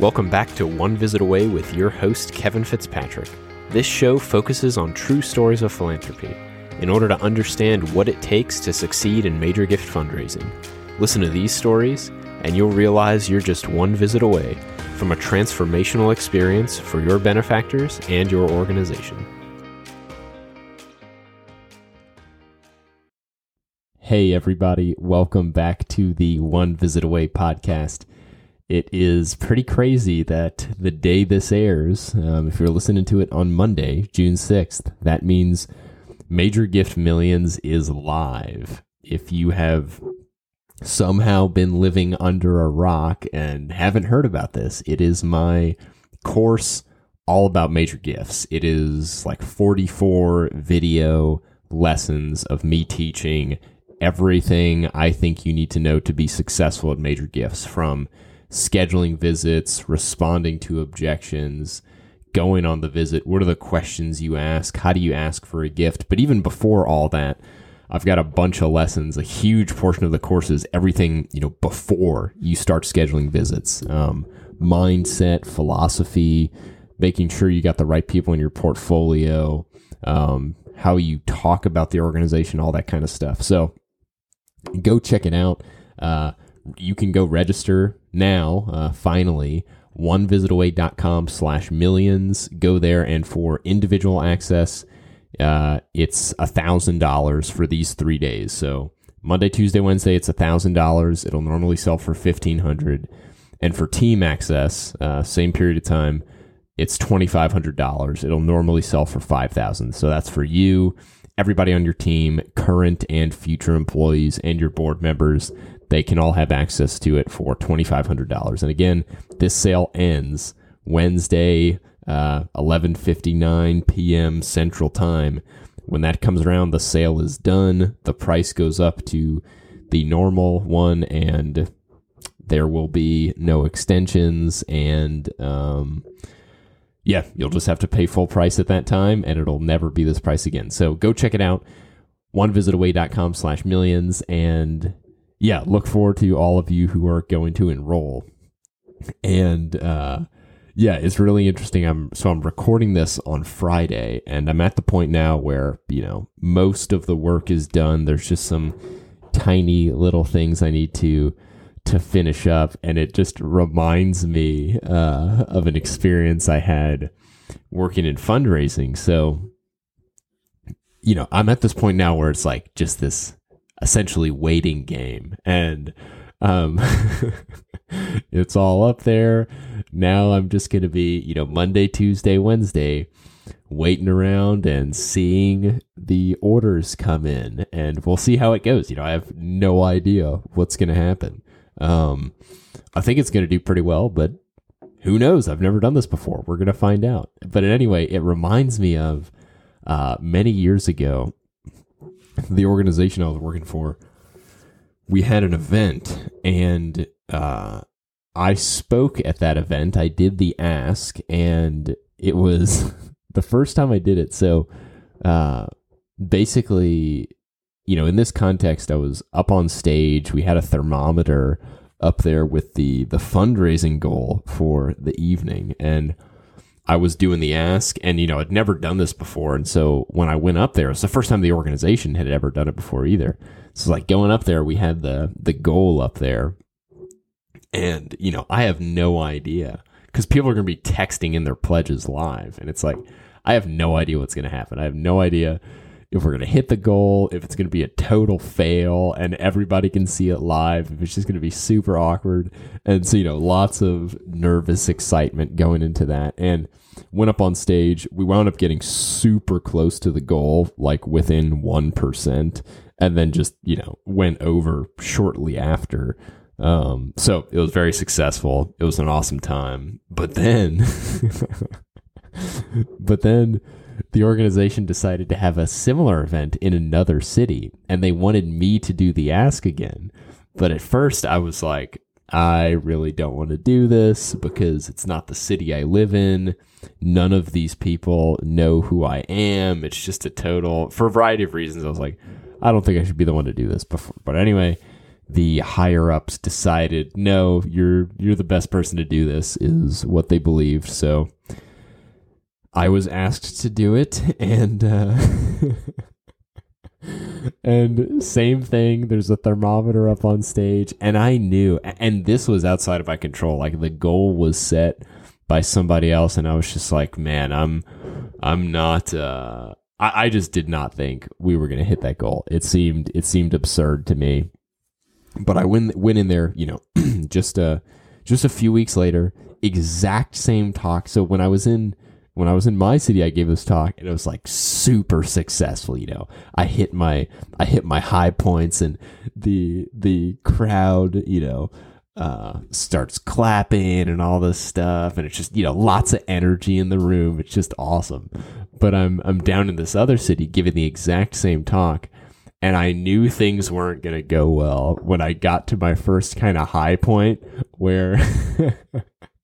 Welcome back to One Visit Away with your host, Kevin Fitzpatrick. This show focuses on true stories of philanthropy in order to understand what it takes to succeed in major gift fundraising. Listen to these stories, and you'll realize you're just one visit away from a transformational experience for your benefactors and your organization. Hey, everybody, welcome back to the One Visit Away podcast it is pretty crazy that the day this airs, um, if you're listening to it on Monday, June 6th, that means Major Gift Millions is live. If you have somehow been living under a rock and haven't heard about this, it is my course all about major gifts. It is like 44 video lessons of me teaching everything I think you need to know to be successful at major gifts from scheduling visits, responding to objections, going on the visit. What are the questions you ask? How do you ask for a gift? But even before all that, I've got a bunch of lessons. A huge portion of the course is everything, you know, before you start scheduling visits. Um, mindset, philosophy, making sure you got the right people in your portfolio, um, how you talk about the organization, all that kind of stuff. So go check it out. Uh, you can go register now, uh, finally, onevisitaway.com slash millions. Go there, and for individual access, uh, it's a $1,000 for these three days. So Monday, Tuesday, Wednesday, it's a $1,000. It'll normally sell for 1500 And for team access, uh, same period of time, it's $2,500. It'll normally sell for 5000 So that's for you everybody on your team, current and future employees, and your board members they can all have access to it for $2,500. And again, this sale ends Wednesday, uh, 11:59 p.m. Central Time. When that comes around, the sale is done. The price goes up to the normal one, and there will be no extensions. And um, yeah, you'll just have to pay full price at that time, and it'll never be this price again. So go check it out. Onevisitaway.com slash millions and yeah, look forward to all of you who are going to enroll. And uh, yeah, it's really interesting. I'm so I'm recording this on Friday, and I'm at the point now where you know most of the work is done. There's just some tiny little things I need to to finish up, and it just reminds me uh, of an experience I had working in fundraising. So you know, I'm at this point now where it's like just this essentially waiting game. And um it's all up there. Now i'm just going to be you know monday tuesday wednesday waiting around and seeing the orders come in. And we'll see how it goes. You know i have no idea what's going to happen. Um i think it's going to do pretty well but who knows? I've never done this before. We're going to find out. But anyway it reminds me of uh, many years ago the organization I was working for, we had an event and uh, I spoke at that event. I did the ask, and it was the first time I did it. So uh, basically, you know, in this context, I was up on stage. We had a thermometer up there with the the fundraising goal for the evening, and I was doing the ask and, you know, I'd never done this before. And so when I went up there, it's the first time the organization had ever done it before either. So like going up there, we had the, the goal up there. And, you know, I have no idea because people are going to be texting in their pledges live. And it's like, I have no idea what's going to happen. I have no idea if we're going to hit the goal, if it's going to be a total fail and everybody can see it live, if it's just going to be super awkward. And so, you know, lots of nervous excitement going into that. And went up on stage. We wound up getting super close to the goal, like within 1%, and then just, you know, went over shortly after. Um, so it was very successful. It was an awesome time. But then, but then, the organization decided to have a similar event in another city and they wanted me to do the ask again. But at first I was like, I really don't want to do this because it's not the city I live in. None of these people know who I am. It's just a total, for a variety of reasons. I was like, I don't think I should be the one to do this before. But anyway, the higher ups decided no you're you're the best person to do this is what they believed so i was asked to do it and uh, and same thing there's a thermometer up on stage and i knew and this was outside of my control like the goal was set by somebody else and i was just like man i'm i'm not uh I, I just did not think we were going to hit that goal. It seemed it seemed absurd to me. But I went went in there, you know, just a just a few weeks later, exact same talk. So when I was in when I was in my city, I gave this talk and it was like super successful. You know, I hit my I hit my high points and the the crowd, you know, uh, starts clapping and all this stuff, and it's just you know lots of energy in the room. It's just awesome. But I'm I'm down in this other city giving the exact same talk, and I knew things weren't going to go well when I got to my first kind of high point where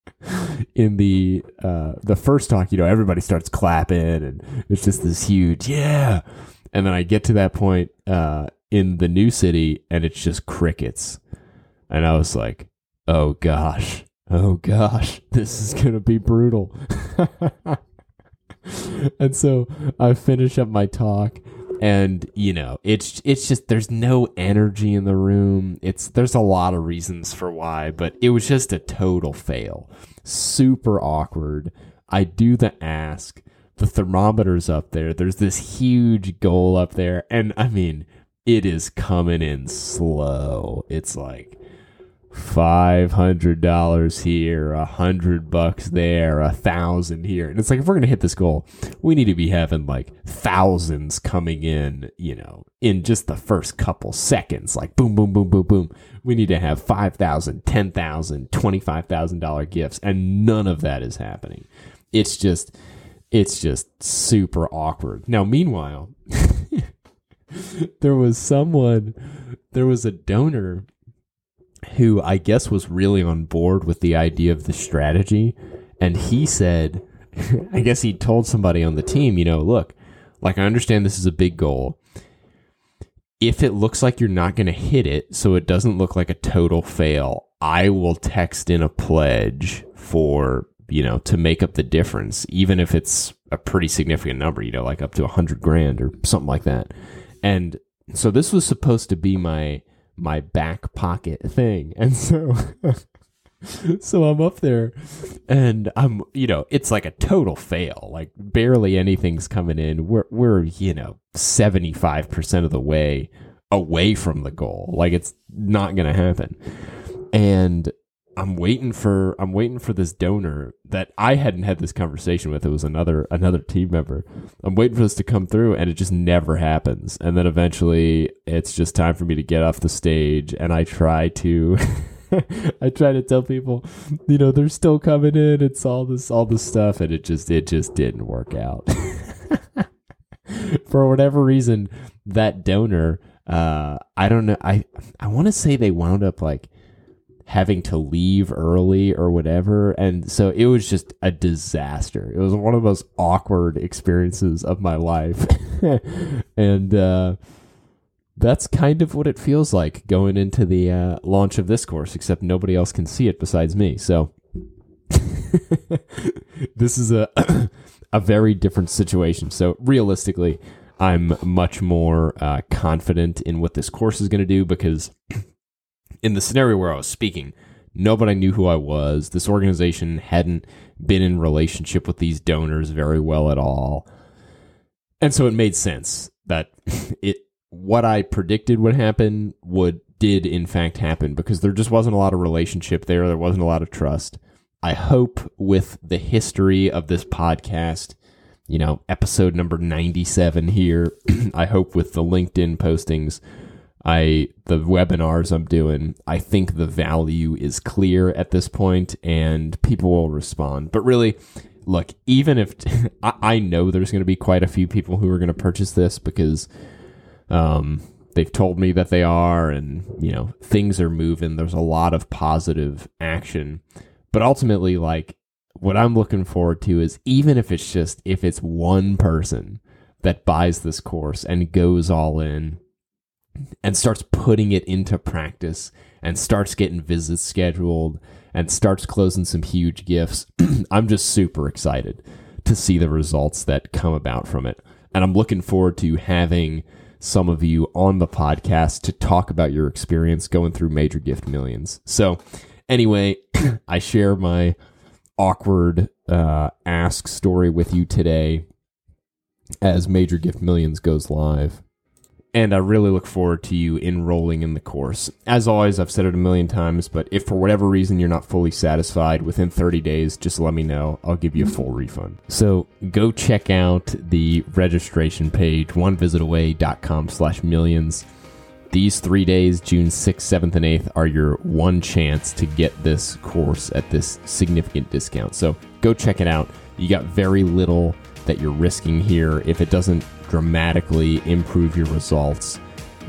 in the uh, the first talk, you know, everybody starts clapping and it's just this huge yeah, and then I get to that point uh, in the new city and it's just crickets, and I was like, oh gosh, oh gosh, this is gonna be brutal. and so I finish up my talk and you know it's it's just there's no energy in the room. It's there's a lot of reasons for why but it was just a total fail. Super awkward. I do the ask. The thermometer's up there. There's this huge goal up there. And i mean it is coming in slow. It's like five hundred dollars here, a hundred bucks there, a thousand here. And it's like if we're gonna hit this goal, we need to be having like thousands coming in, you know, in just the first couple seconds. Like boom, boom, boom, boom, boom. We need to have five thousand, ten thousand, twenty-five thousand dollar gifts, and none of that is happening. It's just it's just super awkward. Now, meanwhile, there was someone there was a donor who I guess was really on board with the idea of the strategy. And he said, I guess he told somebody on the team, you know, look, like I understand this is a big goal. If it looks like you're not going to hit it, so it doesn't look like a total fail, I will text in a pledge for, you know, to make up the difference, even if it's a pretty significant number, you know, like up to a hundred grand or something like that. And so this was supposed to be my my back pocket thing. And so so I'm up there and I'm you know, it's like a total fail. Like barely anything's coming in. We're we're, you know, 75% of the way away from the goal. Like it's not going to happen. And I'm waiting for I'm waiting for this donor that I hadn't had this conversation with. It was another another team member. I'm waiting for this to come through and it just never happens. And then eventually it's just time for me to get off the stage and I try to I try to tell people, you know, they're still coming in. It's all this all this stuff and it just it just didn't work out. for whatever reason, that donor uh I don't know I I want to say they wound up like having to leave early or whatever. And so it was just a disaster. It was one of the most awkward experiences of my life. and uh, that's kind of what it feels like going into the uh, launch of this course, except nobody else can see it besides me. So this is a, a very different situation. So realistically, I'm much more uh, confident in what this course is going to do because in the scenario where I was speaking, nobody knew who I was. This organization hadn't been in relationship with these donors very well at all. And so it made sense that it what I predicted would happen would did in fact happen because there just wasn't a lot of relationship there. There wasn't a lot of trust. I hope with the history of this podcast, you know, episode number 97 here, I hope with the LinkedIn postings I the webinars I'm doing, I think the value is clear at this point and people will respond. But really, look, even if I, know there's going to be quite a few people who are going to purchase this because um, they've told me that they are, and you know things are moving. There's a lot of positive action, but ultimately, like what I'm looking forward to is even if it's just if it's one person that buys this course and goes all in and starts putting it into practice and starts getting visits scheduled and starts closing some huge gifts, I'm just super excited to see the results that come about from it. And I'm looking forward to having some of you on the podcast to talk about your experience going through Major Gift Millions. So, anyway, I share my awkward uh, ask story with you today as Major Gift Millions goes live and I really look forward to you enrolling in the course. As always, I've said it a million times, but if for whatever reason you're not fully satisfied within 30 days, just let me know. I'll give you a full refund. So go check out the registration page, onevisitaway.com slash millions. These three days, June 6th, 7th, and 8th, are your one chance to get this course at this significant discount. So go check it out. You got very little that you're risking here. If it doesn't dramatically improve your results,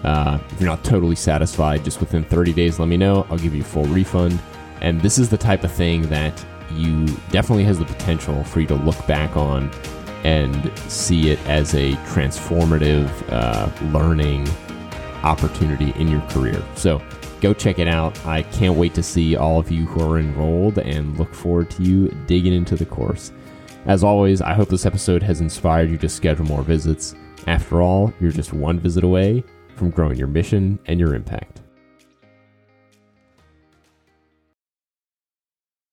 uh, if you're not totally satisfied, just within 30 days, let me know. I'll give you a full refund. And this is the type of thing that you definitely has the potential for you to look back on and see it as a transformative uh, learning opportunity in your career. So go check it out. I can't wait to see all of you who are enrolled and look forward to you digging into the course. As always, I hope this episode has inspired you to schedule more visits. After all, you're just one visit away from growing your mission and your impact.